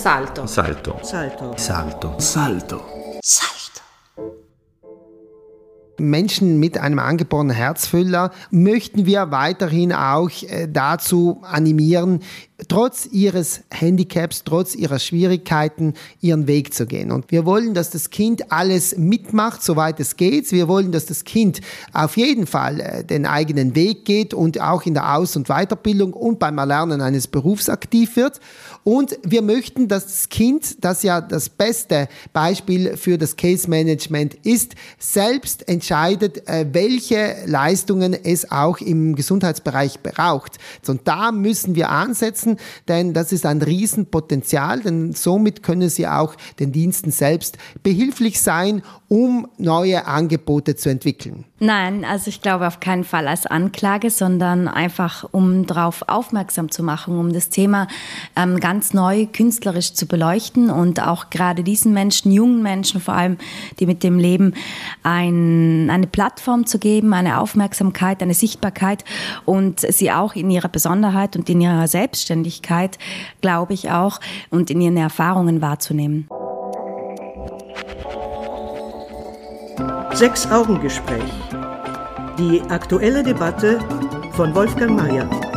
Salto. Salto. Salto. Salto. Salto. Salto. Menschen mit einem angeborenen Herzfüller möchten wir weiterhin auch äh, dazu animieren, trotz ihres Handicaps, trotz ihrer Schwierigkeiten ihren Weg zu gehen. Und wir wollen, dass das Kind alles mitmacht, soweit es geht. Wir wollen, dass das Kind auf jeden Fall äh, den eigenen Weg geht und auch in der Aus- und Weiterbildung und beim Erlernen eines Berufs aktiv wird. Und wir möchten, dass das Kind, das ja das beste Beispiel für das Case Management ist, selbst entscheidet, äh, welche Leistungen es auch im Gesundheitsbereich braucht. Und da müssen wir ansetzen, denn das ist ein Riesenpotenzial, denn somit können sie auch den Diensten selbst behilflich sein, um neue Angebote zu entwickeln. Nein, also ich glaube auf keinen Fall als Anklage, sondern einfach, um darauf aufmerksam zu machen, um das Thema ähm, ganz neu künstlerisch zu beleuchten und auch gerade diesen Menschen, jungen Menschen vor allem, die mit dem Leben ein, eine Plattform zu geben, eine Aufmerksamkeit, eine Sichtbarkeit und sie auch in ihrer Besonderheit und in ihrer Selbstständigkeit, glaube ich auch, und in ihren Erfahrungen wahrzunehmen. Sechs-Augen-Gespräch. Die aktuelle Debatte von Wolfgang Mayer.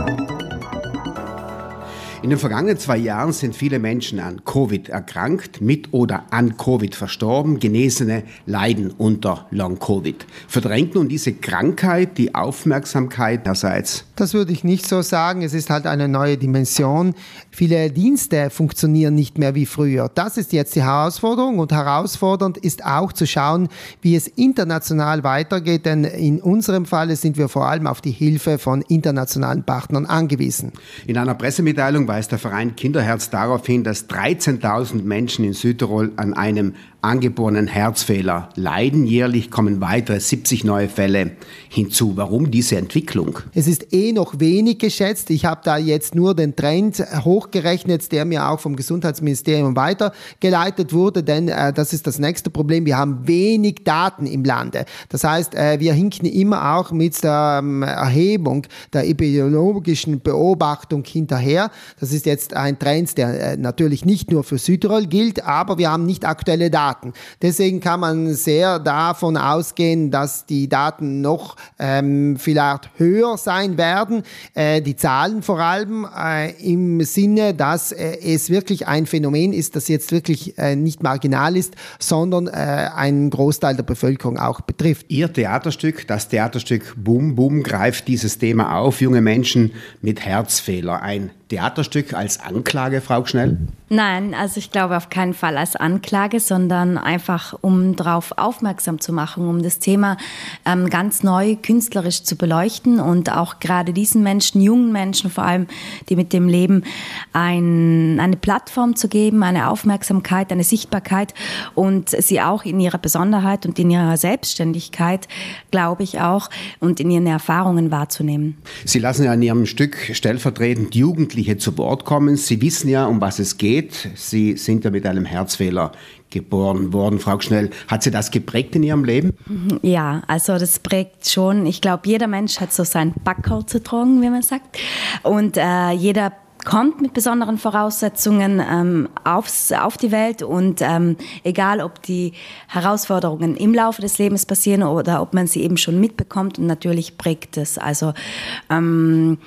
In den vergangenen zwei Jahren sind viele Menschen an Covid erkrankt, mit oder an Covid verstorben. Genesene leiden unter Long-Covid. Verdrängt nun diese Krankheit die Aufmerksamkeit einerseits? Das würde ich nicht so sagen. Es ist halt eine neue Dimension. Viele Dienste funktionieren nicht mehr wie früher. Das ist jetzt die Herausforderung und herausfordernd ist auch zu schauen, wie es international weitergeht, denn in unserem Fall sind wir vor allem auf die Hilfe von internationalen Partnern angewiesen. In einer Pressemitteilung weist der Verein Kinderherz darauf hin, dass 13.000 Menschen in Südtirol an einem angeborenen Herzfehler leiden. Jährlich kommen weitere 70 neue Fälle hinzu. Warum diese Entwicklung? Es ist eh noch wenig geschätzt. Ich habe da jetzt nur den Trend hochgerechnet, der mir auch vom Gesundheitsministerium weitergeleitet wurde, denn äh, das ist das nächste Problem. Wir haben wenig Daten im Lande. Das heißt, äh, wir hinken immer auch mit der ähm, Erhebung der epidemiologischen Beobachtung hinterher. Das ist jetzt ein Trend, der äh, natürlich nicht nur für Südtirol gilt, aber wir haben nicht aktuelle Daten. Daten. Deswegen kann man sehr davon ausgehen, dass die Daten noch ähm, vielleicht höher sein werden. Äh, die Zahlen vor allem äh, im Sinne, dass äh, es wirklich ein Phänomen ist, das jetzt wirklich äh, nicht marginal ist, sondern äh, einen Großteil der Bevölkerung auch betrifft. Ihr Theaterstück, das Theaterstück Boom Boom, greift dieses Thema auf. Junge Menschen mit Herzfehler. Ein Theaterstück als Anklage, Frau Schnell? Nein, also ich glaube auf keinen Fall als Anklage, sondern einfach, um darauf aufmerksam zu machen, um das Thema ähm, ganz neu künstlerisch zu beleuchten und auch gerade diesen Menschen, jungen Menschen vor allem, die mit dem Leben ein, eine Plattform zu geben, eine Aufmerksamkeit, eine Sichtbarkeit und sie auch in ihrer Besonderheit und in ihrer Selbstständigkeit, glaube ich auch, und in ihren Erfahrungen wahrzunehmen. Sie lassen ja in Ihrem Stück stellvertretend Jugendliche Jugendliche zu Wort kommen. Sie wissen ja, um was es geht. Sie sind ja mit einem Herzfehler geboren worden, Frau Schnell. Hat Sie das geprägt in Ihrem Leben? Ja, also das prägt schon. Ich glaube, jeder Mensch hat so sein Backerl zu tragen, wie man sagt. Und äh, jeder kommt mit besonderen Voraussetzungen ähm, aufs, auf die Welt und ähm, egal, ob die Herausforderungen im Laufe des Lebens passieren oder ob man sie eben schon mitbekommt und natürlich prägt es. Also ähm,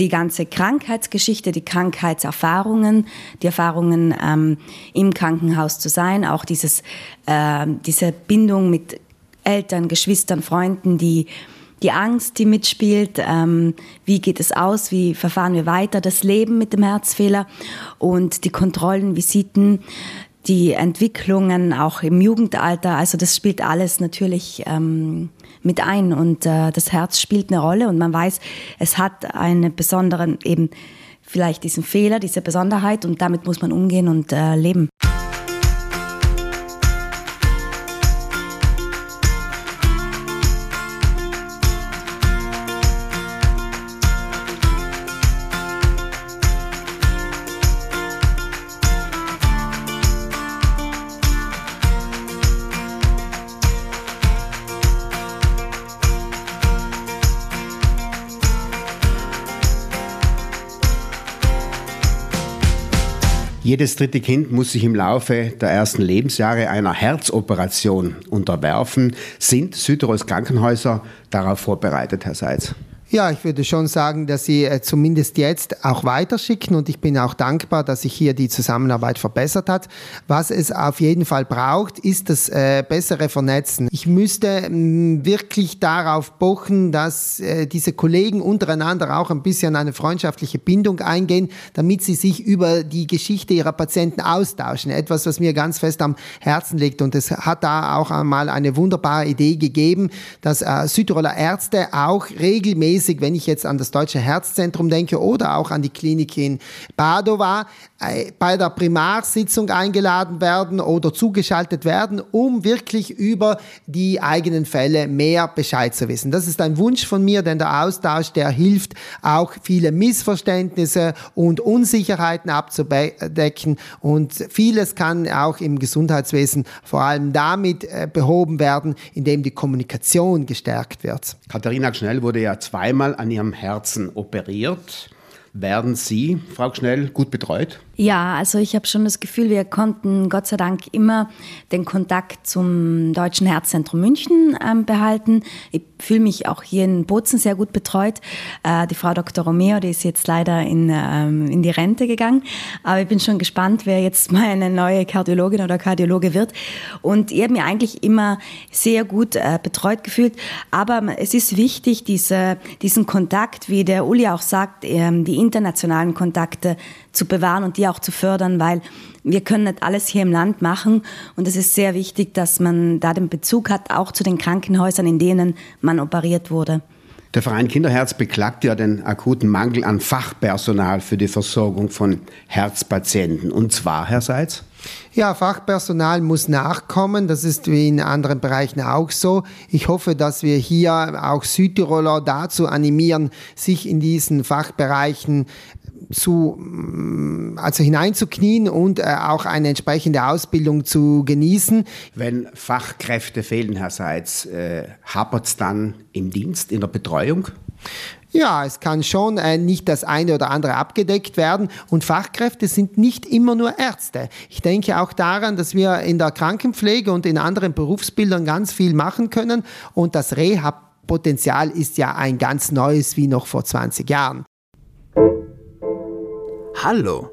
die ganze Krankheitsgeschichte, die Krankheitserfahrungen, die Erfahrungen ähm, im Krankenhaus zu sein, auch dieses, äh, diese Bindung mit Eltern, Geschwistern, Freunden, die die Angst, die mitspielt, ähm, wie geht es aus, wie verfahren wir weiter, das Leben mit dem Herzfehler und die Kontrollen, Visiten, die Entwicklungen auch im Jugendalter, also das spielt alles natürlich ähm, mit ein und äh, das Herz spielt eine Rolle und man weiß, es hat einen besonderen eben vielleicht diesen Fehler, diese Besonderheit und damit muss man umgehen und äh, leben. Jedes dritte Kind muss sich im Laufe der ersten Lebensjahre einer Herzoperation unterwerfen. Sind Südtirols Krankenhäuser darauf vorbereitet, Herr Seitz? Ja, ich würde schon sagen, dass Sie äh, zumindest jetzt auch weiterschicken und ich bin auch dankbar, dass sich hier die Zusammenarbeit verbessert hat. Was es auf jeden Fall braucht, ist das äh, bessere Vernetzen. Ich müsste mh, wirklich darauf pochen, dass äh, diese Kollegen untereinander auch ein bisschen eine freundschaftliche Bindung eingehen, damit sie sich über die Geschichte ihrer Patienten austauschen. Etwas, was mir ganz fest am Herzen liegt und es hat da auch einmal eine wunderbare Idee gegeben, dass äh, Südtiroler Ärzte auch regelmäßig regelmäßig, wenn ich jetzt an das Deutsche Herzzentrum denke oder auch an die Klinik in Padova, äh, bei der Primarsitzung eingeladen werden oder zugeschaltet werden, um wirklich über die eigenen Fälle mehr Bescheid zu wissen. Das ist ein Wunsch von mir, denn der Austausch, der hilft auch viele Missverständnisse und Unsicherheiten abzudecken und vieles kann auch im Gesundheitswesen vor allem damit äh, behoben werden, indem die Kommunikation gestärkt wird. Katharina Schnell wurde ja zwei zweimal an ihrem Herzen operiert. Werden Sie, Frau Schnell, gut betreut? Ja, also ich habe schon das Gefühl, wir konnten Gott sei Dank immer den Kontakt zum Deutschen Herzzentrum München ähm, behalten. Ich fühle mich auch hier in Bozen sehr gut betreut. Äh, die Frau Dr. Romeo, die ist jetzt leider in, ähm, in die Rente gegangen. Aber ich bin schon gespannt, wer jetzt meine neue Kardiologin oder Kardiologe wird. Und ich habe mich eigentlich immer sehr gut äh, betreut gefühlt. Aber es ist wichtig, diese, diesen Kontakt, wie der Uli auch sagt, ähm, die internationalen Kontakte zu bewahren und die auch zu fördern, weil wir können nicht alles hier im Land machen und es ist sehr wichtig, dass man da den Bezug hat, auch zu den Krankenhäusern, in denen man operiert wurde. Der Verein Kinderherz beklagt ja den akuten Mangel an Fachpersonal für die Versorgung von Herzpatienten. Und zwar, Herr Seitz? Ja, Fachpersonal muss nachkommen. Das ist wie in anderen Bereichen auch so. Ich hoffe, dass wir hier auch Südtiroler dazu animieren, sich in diesen Fachbereichen zu, mm, also hineinzuknien und äh, auch eine entsprechende Ausbildung zu genießen. Wenn Fachkräfte fehlen, Herr Seitz, äh, hapert es dann im Dienst, in der Betreuung? Ja, es kann schon äh, nicht das eine oder andere abgedeckt werden und Fachkräfte sind nicht immer nur Ärzte. Ich denke auch daran, dass wir in der Krankenpflege und in anderen Berufsbildern ganz viel machen können und das Rehab-Potenzial ist ja ein ganz neues wie noch vor 20 Jahren. Hallo!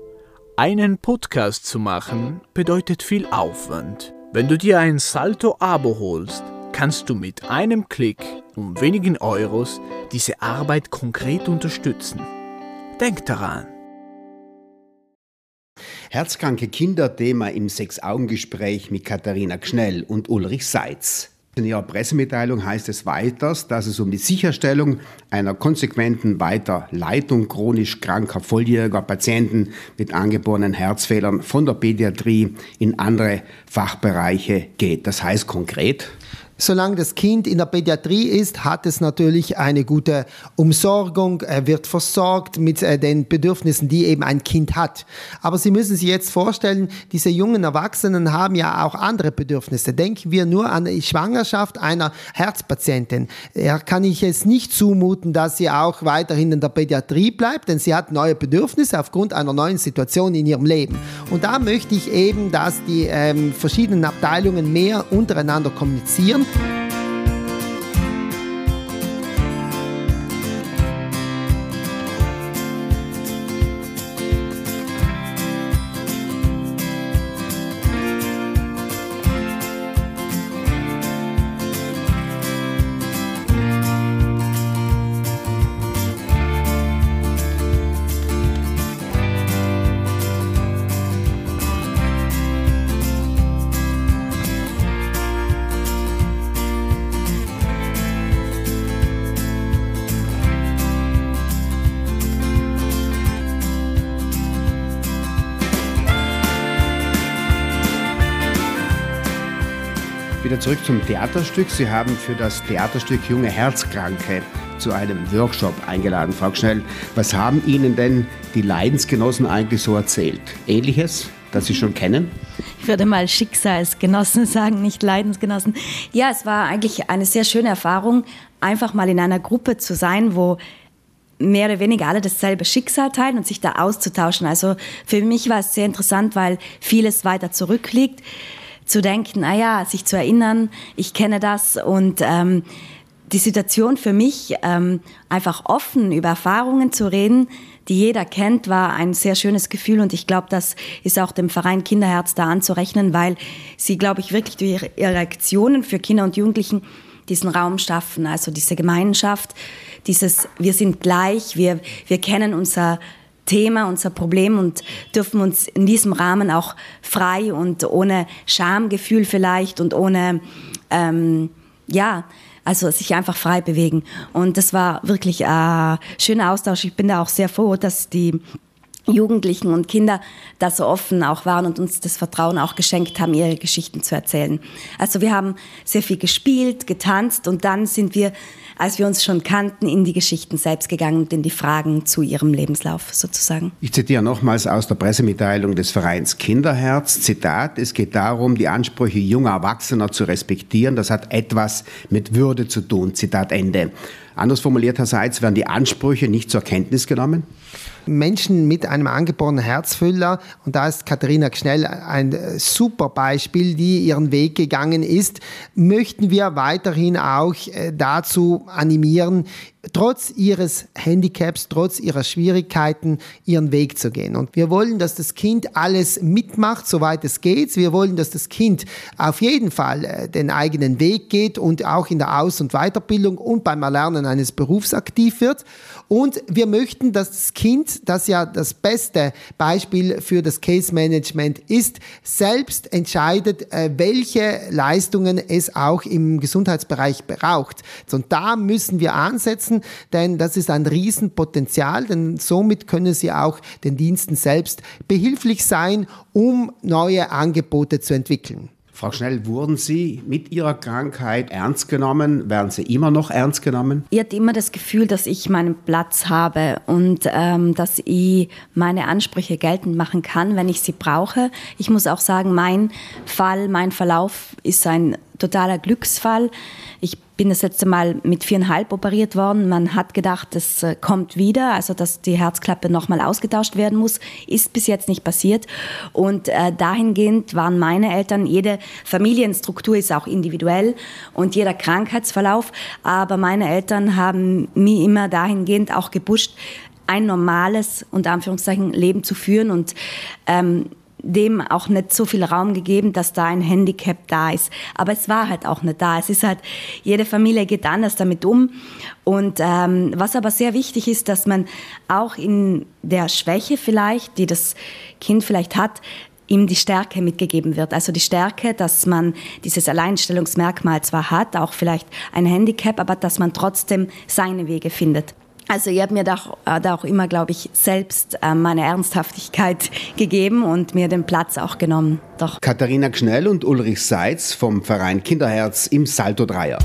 Einen Podcast zu machen bedeutet viel Aufwand. Wenn du dir ein Salto-Abo holst, kannst du mit einem Klick um wenigen Euros diese Arbeit konkret unterstützen. Denk daran. Herzkranke Kinder Thema im Sechs-Augen-Gespräch mit Katharina Gschnell und Ulrich Seitz. In ihrer Pressemitteilung heißt es weiters, dass es um die Sicherstellung einer konsequenten Weiterleitung chronisch kranker volljähriger Patienten mit angeborenen Herzfehlern von der Pädiatrie in andere Fachbereiche geht. Das heißt konkret, Solange das Kind in der Pädiatrie ist, hat es natürlich eine gute Umsorgung, wird versorgt mit äh, den Bedürfnissen, die eben ein Kind hat. Aber Sie müssen sich jetzt vorstellen, diese jungen Erwachsenen haben ja auch andere Bedürfnisse. Denken wir nur an die Schwangerschaft einer Herzpatientin. Er kann ich es nicht zumuten, dass sie auch weiterhin in der Pädiatrie bleibt, denn sie hat neue Bedürfnisse aufgrund einer neuen Situation in ihrem Leben. Und da möchte ich eben, dass die ähm, verschiedenen Abteilungen mehr untereinander kommunizieren you. Wieder zurück zum Theaterstück. Sie haben für das Theaterstück Junge Herzkranke zu einem Workshop eingeladen. Frau Schnell, was haben Ihnen denn die Leidensgenossen eigentlich so erzählt? Ähnliches, das Sie schon kennen? Ich würde mal Schicksalsgenossen sagen, nicht Leidensgenossen. Ja, es war eigentlich eine sehr schöne Erfahrung, einfach mal in einer Gruppe zu sein, wo mehr oder weniger alle dasselbe Schicksal teilen und sich da auszutauschen. Also für mich war es sehr interessant, weil vieles weiter zurückliegt, zu denken, ah ja, sich zu erinnern, ich kenne das. Und ähm, die Situation für mich, ähm, einfach offen über Erfahrungen zu reden, die jeder kennt, war ein sehr schönes Gefühl. Und ich glaube, das ist auch dem Verein Kinderherz da anzurechnen, weil sie, glaube ich, wirklich durch ihre, Aktionen für Kinder und Jugendlichen diesen Raum schaffen, also diese Gemeinschaft, dieses wir sind gleich, wir, wir kennen unser Thema, unser Problem und dürfen uns in diesem Rahmen auch frei und ohne Schamgefühl vielleicht und ohne, ähm, ja, also sich einfach frei bewegen. Und das war wirklich ein äh, schöner Austausch. Ich bin da auch sehr froh, dass die Jugendlichen und Kinder da so offen auch waren und uns das Vertrauen auch geschenkt haben, ihre Geschichten zu erzählen. Also wir haben sehr viel gespielt, getanzt und dann sind wir, als wir uns schon kannten, in die Geschichten selbst gegangen und in die Fragen zu ihrem Lebenslauf sozusagen. Ich zitiere nochmals aus der Pressemitteilung des Vereins Kinderherz. Zitat, es geht darum, die Ansprüche junger Erwachsener zu respektieren. Das hat etwas mit Würde zu tun. Zitat Ende. Anders formuliert, Herr Seitz, werden die Ansprüche nicht zur Kenntnis genommen? Menschen mit einem angeborenen Herzfüller, und da ist Katharina Schnell ein äh, super Beispiel, die ihren Weg gegangen ist, möchten wir weiterhin auch äh, dazu animieren, trotz ihres Handicaps, trotz ihrer Schwierigkeiten ihren Weg zu gehen. Und wir wollen, dass das Kind alles mitmacht, soweit es geht. Wir wollen, dass das Kind auf jeden Fall äh, den eigenen Weg geht und auch in der Aus- und Weiterbildung und beim Erlernen eines Berufs aktiv wird. Und wir möchten, dass das Kind, das ja das beste Beispiel für das Case Management ist, selbst entscheidet, äh, welche Leistungen es auch im Gesundheitsbereich braucht. Und da müssen wir ansetzen, denn das ist ein Riesenpotenzial, denn somit können sie auch den Diensten selbst behilflich sein, um neue Angebote zu entwickeln. Frau Schnell, wurden Sie mit Ihrer Krankheit ernst genommen? Werden Sie immer noch ernst genommen? Ich hatte immer das Gefühl, dass ich meinen Platz habe und ähm, dass ich meine Ansprüche geltend machen kann, wenn ich sie brauche. Ich muss auch sagen, mein Fall, mein Verlauf ist ein totaler Glücksfall. Ich bin das letzte Mal mit viereinhalb operiert worden. Man hat gedacht, es äh, kommt wieder, also dass die Herzklappe nochmal ausgetauscht werden muss. Ist bis jetzt nicht passiert. Und äh, dahingehend waren meine Eltern, jede Familienstruktur ist auch individuell und jeder Krankheitsverlauf. Aber meine Eltern haben mich immer dahingehend auch gepusht, ein normales, unter Anführungszeichen, Leben zu führen und ähm, dem auch nicht so viel Raum gegeben, dass da ein Handicap da ist. Aber es war halt auch nicht da. Es ist halt, jede Familie geht anders damit um. Und ähm, was aber sehr wichtig ist, dass man auch in der Schwäche vielleicht, die das Kind vielleicht hat, ihm die Stärke mitgegeben wird. Also die Stärke, dass man dieses Alleinstellungsmerkmal zwar hat, auch vielleicht ein Handicap, aber dass man trotzdem seine Wege findet. Also ich habe mir da auch, äh, da auch immer, glaube ich, selbst äh, meine Ernsthaftigkeit gegeben und mir den Platz auch genommen. Doch. Katharina Schnell und Ulrich Seitz vom Verein Kinderherz im Salto Dreier.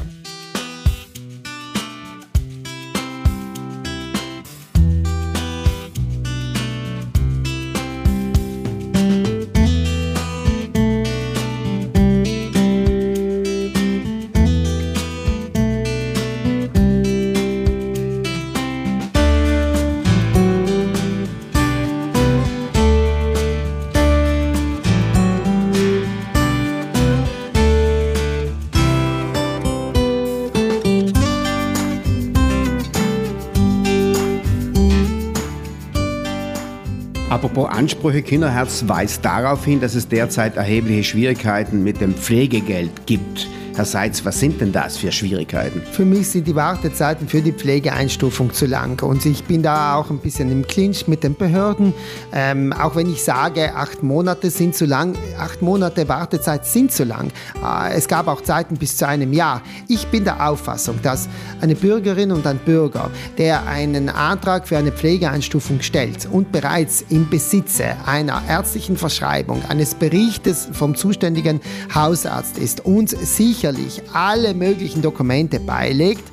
Ansprüche, Kinderherz weist darauf hin, dass es derzeit erhebliche Schwierigkeiten mit dem Pflegegeld gibt. Herr Seitz, was sind denn das für Schwierigkeiten? Für mich sind die Wartezeiten für die Pflegeeinstufung zu lang. Und ich bin da auch ein bisschen im Clinch mit den Behörden. Ähm, auch wenn ich sage, acht Monate sind zu lang, acht Monate Wartezeit sind zu lang. Äh, es gab auch Zeiten bis zu einem Jahr. Ich bin der Auffassung, dass eine Bürgerin und ein Bürger, der einen Antrag für eine Pflegeeinstufung stellt und bereits im Besitze einer ärztlichen Verschreibung, eines Berichtes vom zuständigen Hausarzt ist und sich sicherlich alle möglichen Dokumente beilegt,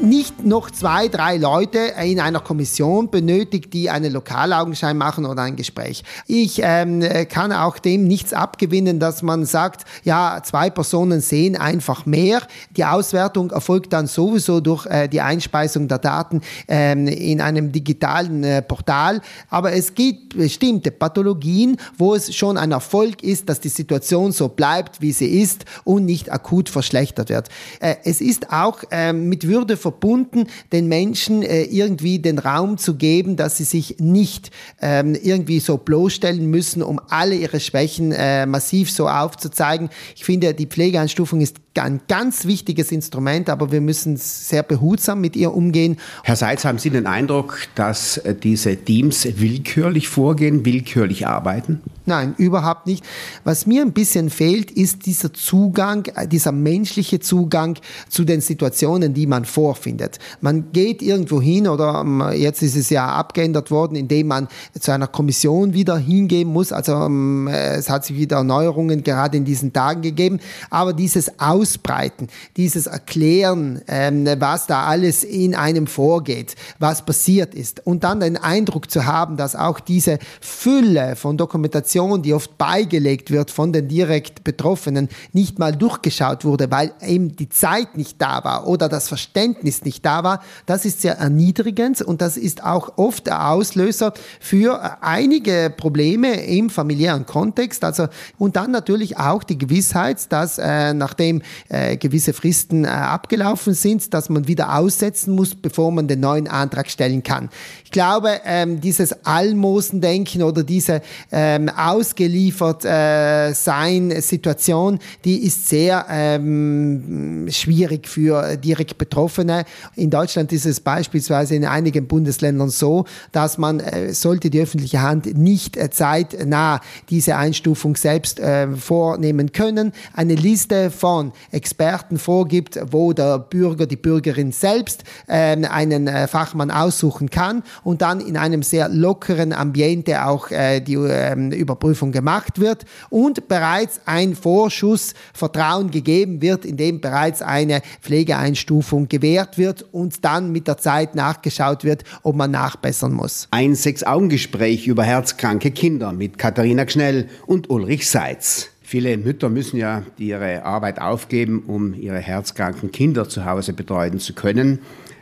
nicht noch zwei, drei Leute in einer Kommission benötigt, die einen Lokalaugenschein machen oder ein Gespräch. Ich ähm, kann auch dem nichts abgewinnen, dass man sagt, ja, zwei Personen sehen einfach mehr. Die Auswertung erfolgt dann sowieso durch äh, die Einspeisung der Daten ähm, in einem digitalen äh, Portal. Aber es gibt bestimmte Pathologien, wo es schon ein Erfolg ist, dass die Situation so bleibt, wie sie ist und nicht akut verschlechtert wird. Äh, es ist auch ähm, mit Würde verbunden, den Menschen äh, irgendwie den Raum zu geben, dass sie sich nicht ähm, irgendwie so bloßstellen müssen, um alle ihre Schwächen äh, massiv so aufzuzeigen. Ich finde, die Pflegeeinstufung ist ein ganz wichtiges Instrument, aber wir müssen sehr behutsam mit ihr umgehen. Herr Seitz, haben Sie den Eindruck, dass äh, diese Teams willkürlich vorgehen, willkürlich arbeiten? Nein, überhaupt nicht. Was mir ein bisschen fehlt, ist dieser Zugang, äh, dieser menschliche Zugang zu den Situationen, die man vorfindet. Man geht irgendwo hin oder ähm, jetzt ist es ja abgeändert worden, indem man zu einer Kommission wieder hingehen muss. Also ähm, es hat sich wieder Erneuerungen gerade in diesen Tagen gegeben. Aber dieses Aus Ausbreiten, dieses Erklären, ähm, was da alles in einem vorgeht, was passiert ist und dann den Eindruck zu haben, dass auch diese Fülle von Dokumentation, die oft beigelegt wird von den direkt Betroffenen, nicht mal durchgeschaut wurde, weil eben die Zeit nicht da war oder das Verständnis nicht da war, das ist sehr erniedrigend und das ist auch oft der Auslöser für einige Probleme im familiären Kontext. Also, und dann natürlich auch die Gewissheit, dass äh, nachdem äh, gewisse Fristen äh, abgelaufen sind, dass man wieder aussetzen muss, bevor man den neuen Antrag stellen kann. Ich glaube, ähm, dieses Almosendenken oder diese ähm, ausgeliefert äh, sein Situation, die ist sehr ähm, schwierig für direkt Betroffene. In Deutschland ist es beispielsweise in einigen Bundesländern so, dass man äh, sollte die öffentliche Hand nicht äh, zeitnah diese Einstufung selbst äh, vornehmen können. Eine Liste von Experten vorgibt, wo der Bürger, die Bürgerin selbst ähm, einen äh, Fachmann aussuchen kann und dann in einem sehr lockeren Ambiente auch äh, die ähm, Überprüfung gemacht wird und bereits ein Vorschuss Vertrauen gegeben wird, indem bereits eine Pflegeeinstufung gewährt wird und dann mit der Zeit nachgeschaut wird, ob man nachbessern muss. Ein Sechs-Augen-Gespräch über herzkranke Kinder mit Katharina Schnell und Ulrich Seitz. Viele Mütter müssen ja ihre Arbeit aufgeben, um ihre herzkranken Kinder zu Hause betreuen zu können.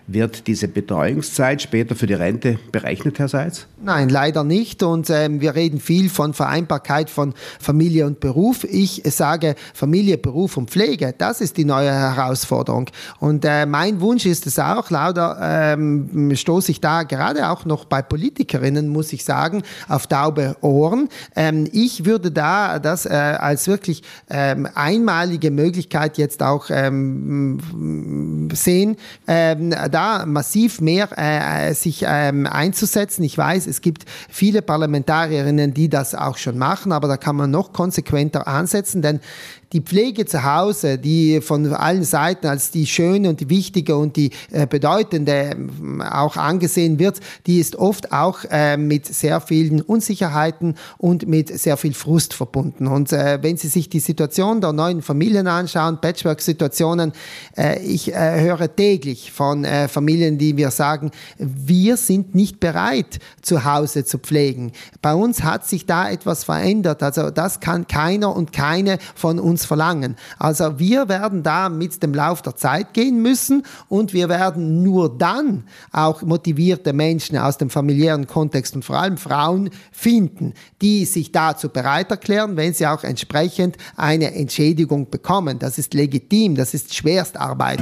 Wird diese Betreuungszeit später für die Rente berechnet, Herr Seitz? Nein, leider nicht. Und ähm, wir reden viel von Vereinbarkeit von Familie und Beruf. Ich sage Familie, Beruf und Pflege. Das ist die neue Herausforderung. Und äh, mein Wunsch ist es auch, lauter ähm, stoße ich da gerade auch noch bei Politikerinnen, muss ich sagen, auf taube Ohren. Ähm, ich würde da das äh, als wirklich ähm, einmalige Möglichkeit jetzt auch ähm, sehen, ähm, da massiv mehr äh, sich ähm, einzusetzen. Ich weiß, es gibt viele Parlamentarierinnen, die das auch schon machen, aber da kann man noch konsequenter ansetzen, denn die Pflege zu Hause, die von allen Seiten als die schöne und die wichtige und die äh, bedeutende ähm, auch angesehen wird, die ist oft auch äh, mit sehr vielen Unsicherheiten und mit sehr viel Frust verbunden. Und äh, wenn Sie sich die Situation der neuen Familien anschauen, Patchwork-Situationen, äh, ich äh, höre täglich von äh, Familien, die mir sagen, wir sind nicht bereit, zu Hause zu pflegen. Bei uns hat sich da etwas verändert. Also das kann keiner und keine von uns uns verlangen. Also wir werden da mit dem Lauf der Zeit gehen müssen und wir werden nur dann auch motivierte Menschen aus dem familiären Kontext und vor allem Frauen finden, die sich dazu bereit erklären, wenn sie auch entsprechend eine Entschädigung bekommen. Das ist legitim, das ist Schwerstarbeit.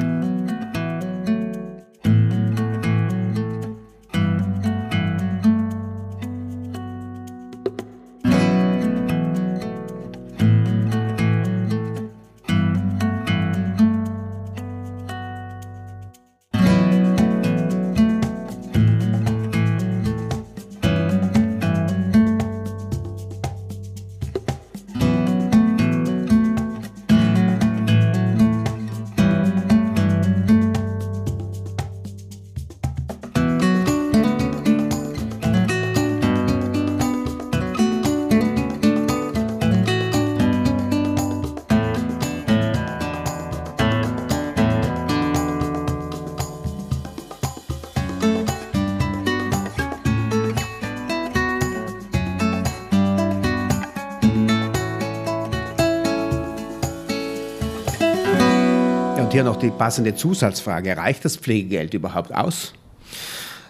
Hier noch die passende Zusatzfrage. Reicht das Pflegegeld überhaupt aus?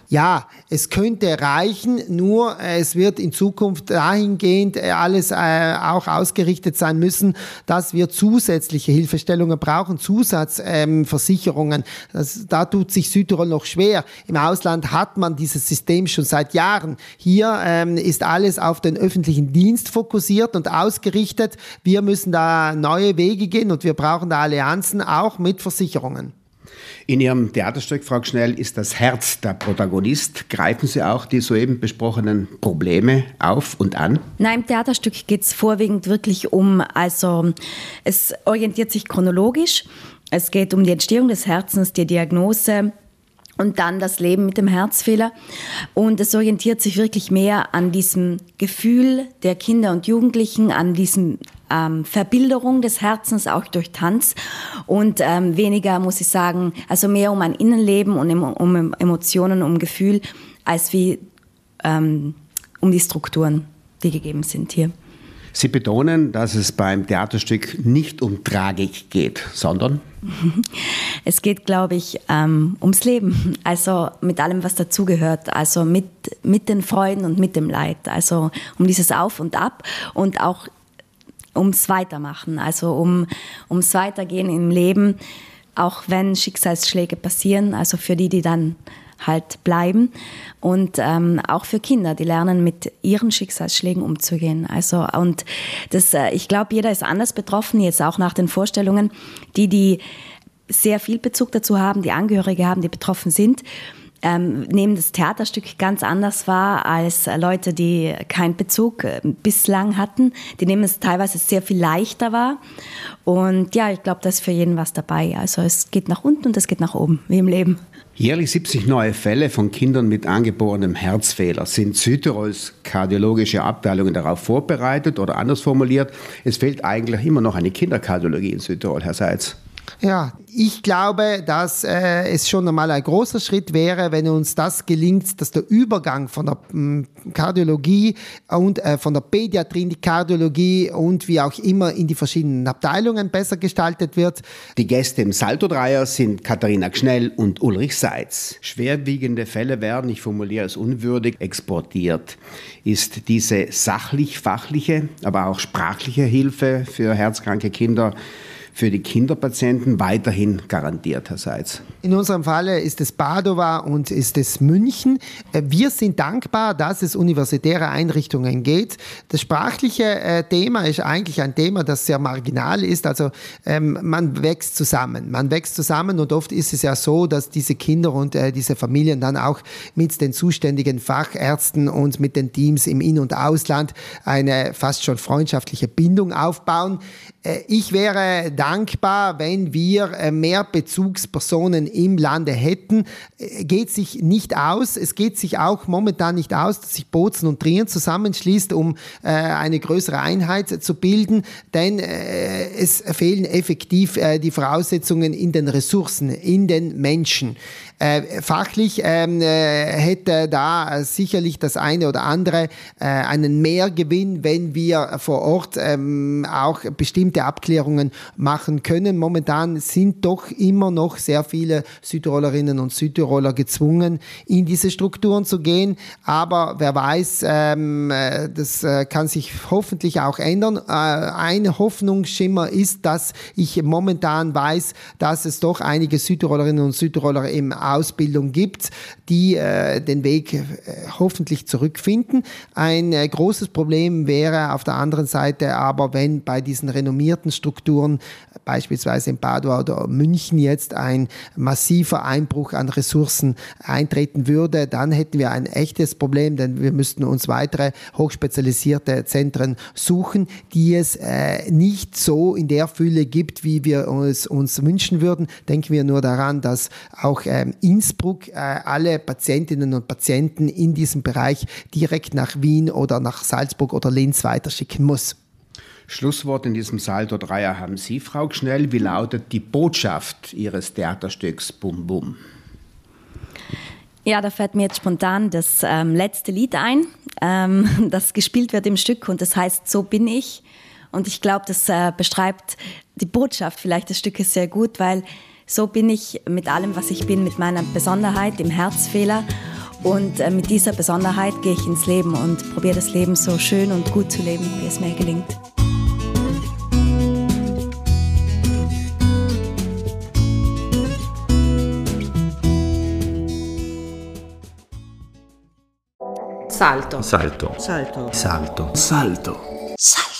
Ja, es könnte reichen, nur äh, es wird in Zukunft dahingehend äh, alles äh, auch ausgerichtet sein müssen, dass wir zusätzliche Hilfestellungen brauchen, Zusatzversicherungen. Ähm, da tut sich Südtirol noch schwer. Im Ausland hat man dieses System schon seit Jahren. Hier ähm, ist alles auf den öffentlichen Dienst fokussiert und ausgerichtet. Wir müssen da neue Wege gehen und wir brauchen da Allianzen auch mit Versicherungen. In Ihrem Theaterstück, Frau Schnell, ist das Herz der Protagonist. Greifen Sie auch die soeben besprochenen Probleme auf und an? Nein, im Theaterstück geht es vorwiegend wirklich um, also es orientiert sich chronologisch. Es geht um die Entstehung des Herzens, die Diagnose, und dann das Leben mit dem Herzfehler. Und es orientiert sich wirklich mehr an diesem Gefühl der Kinder und Jugendlichen, an diesem ähm, Verbilderung des Herzens auch durch Tanz und ähm, weniger, muss ich sagen, also mehr um ein Innenleben und um, Emotionen, um Gefühl, als wie ähm, um die Strukturen, die gegeben sind hier. Sie betonen, dass es beim Theaterstück nicht um Tragik geht, sondern? Es geht, glaube ich, ähm, ums Leben. Also mit allem, was dazugehört. Also mit, mit den Freuden und mit dem Leid. Also um dieses Auf und Ab und auch ums Weitermachen, also um, ums Weitergehen im Leben, auch wenn Schicksalsschläge passieren, also für die, die dann halt bleiben und ähm, auch für Kinder, die lernen mit ihren Schicksalsschlägen umzugehen. Also und das, äh, ich glaube, jeder ist anders betroffen jetzt auch nach den Vorstellungen, die die sehr viel Bezug dazu haben, die Angehörige haben, die betroffen sind ähm, nehmen das Theaterstück ganz anders wahr als Leute, die keinen Bezug äh, bislang hatten. Die nehmen es teilweise sehr viel leichter wahr. Und ja, ich glaube, da ist für jeden was dabei. Also es geht nach unten und es geht nach oben, wie im Leben. Jährlich 70 neue Fälle von Kindern mit angeborenem Herzfehler. Sind Südtirols kardiologische Abteilungen darauf vorbereitet oder anders formuliert? Es fehlt eigentlich immer noch eine Kinderkardiologie in Südtirol, Herr Seitz. Ja, ich glaube, dass äh, es schon einmal ein großer Schritt wäre, wenn uns das gelingt, dass der Übergang von der m, hm, Kardiologie und äh, von der Pädiatrie in die Kardiologie und wie auch immer in die verschiedenen Abteilungen besser gestaltet wird. Die Gäste im Salto-Dreier sind Katharina Gschnell und Ulrich Seitz. Schwerwiegende Fälle werden, ich formuliere es unwürdig, exportiert. Ist diese sachlich-fachliche, aber auch sprachliche Hilfe für herzkranke Kinder für die Kinderpatienten weiterhin garantiert, Herr Seitz? In unserem Falle ist es Padova und ist es München. Äh, wir sind dankbar, dass es universitäre Einrichtungen geht. Das sprachliche äh, Thema ist eigentlich ein Thema, das sehr marginal ist. Also ähm, man wächst zusammen. Man wächst zusammen und oft ist es ja so, dass diese Kinder und äh, diese Familien dann auch mit den zuständigen Fachärzten und mit den Teams im In- und Ausland eine fast schon freundschaftliche Bindung aufbauen. Ich wäre dankbar, wenn wir mehr Bezugspersonen im Lande hätten. Äh, geht sich nicht aus. Es geht sich auch momentan nicht aus, dass sich Bozen und Trien zusammenschließt, um äh, eine größere Einheit zu bilden, denn es fehlen effektiv die Voraussetzungen in den Ressourcen, in den Menschen. Äh, fachlich ähm, äh, hätte da sicherlich das eine oder andere äh, einen Mehrgewinn, wenn wir vor Ort ähm, auch bestimmte Abklärungen machen können. Momentan sind doch immer noch sehr viele Südtirolerinnen und Südtiroler gezwungen, in diese Strukturen zu gehen. Aber wer weiß, ähm, äh, das äh, kann sich hoffentlich auch ändern. Äh, ein Hoffnungsschimmer ist, dass ich momentan weiß, dass es doch einige Südtirolerinnen und Südtiroler im Ausbildung gibt, die äh, den Weg äh, hoffentlich zurückfinden. Ein äh, großes Problem wäre auf der anderen Seite aber, wenn bei diesen renommierten Strukturen, beispielsweise in Padua oder München jetzt ein massiver Einbruch an Ressourcen eintreten würde, dann hätten wir ein echtes Problem, denn wir müssten uns weitere hochspezialisierte Zentren suchen, die es nicht so in der Fülle gibt, wie wir es uns wünschen würden. Denken wir nur daran, dass auch ähm, Innsbruck äh, alle Patientinnen und Patienten in diesem Bereich direkt nach Wien oder nach Salzburg oder Linz weiterschicken muss. Schlusswort in diesem Salto Dreier haben Sie, Frau Schnell. Wie lautet die Botschaft Ihres Theaterstücks Bum Bum? Ja, da fällt mir jetzt spontan das ähm, letzte Lied ein, ähm, das gespielt wird im Stück und das heißt So bin ich. Und ich glaube, das äh, beschreibt die Botschaft vielleicht des Stückes sehr gut, weil So bin ich mit allem, was ich bin, mit meiner Besonderheit, dem Herzfehler. Und äh, mit dieser Besonderheit gehe ich ins Leben und probiere das Leben so schön und gut zu leben, wie es mir gelingt. Salto. Salto. Salto. Salto. Salto. Salto.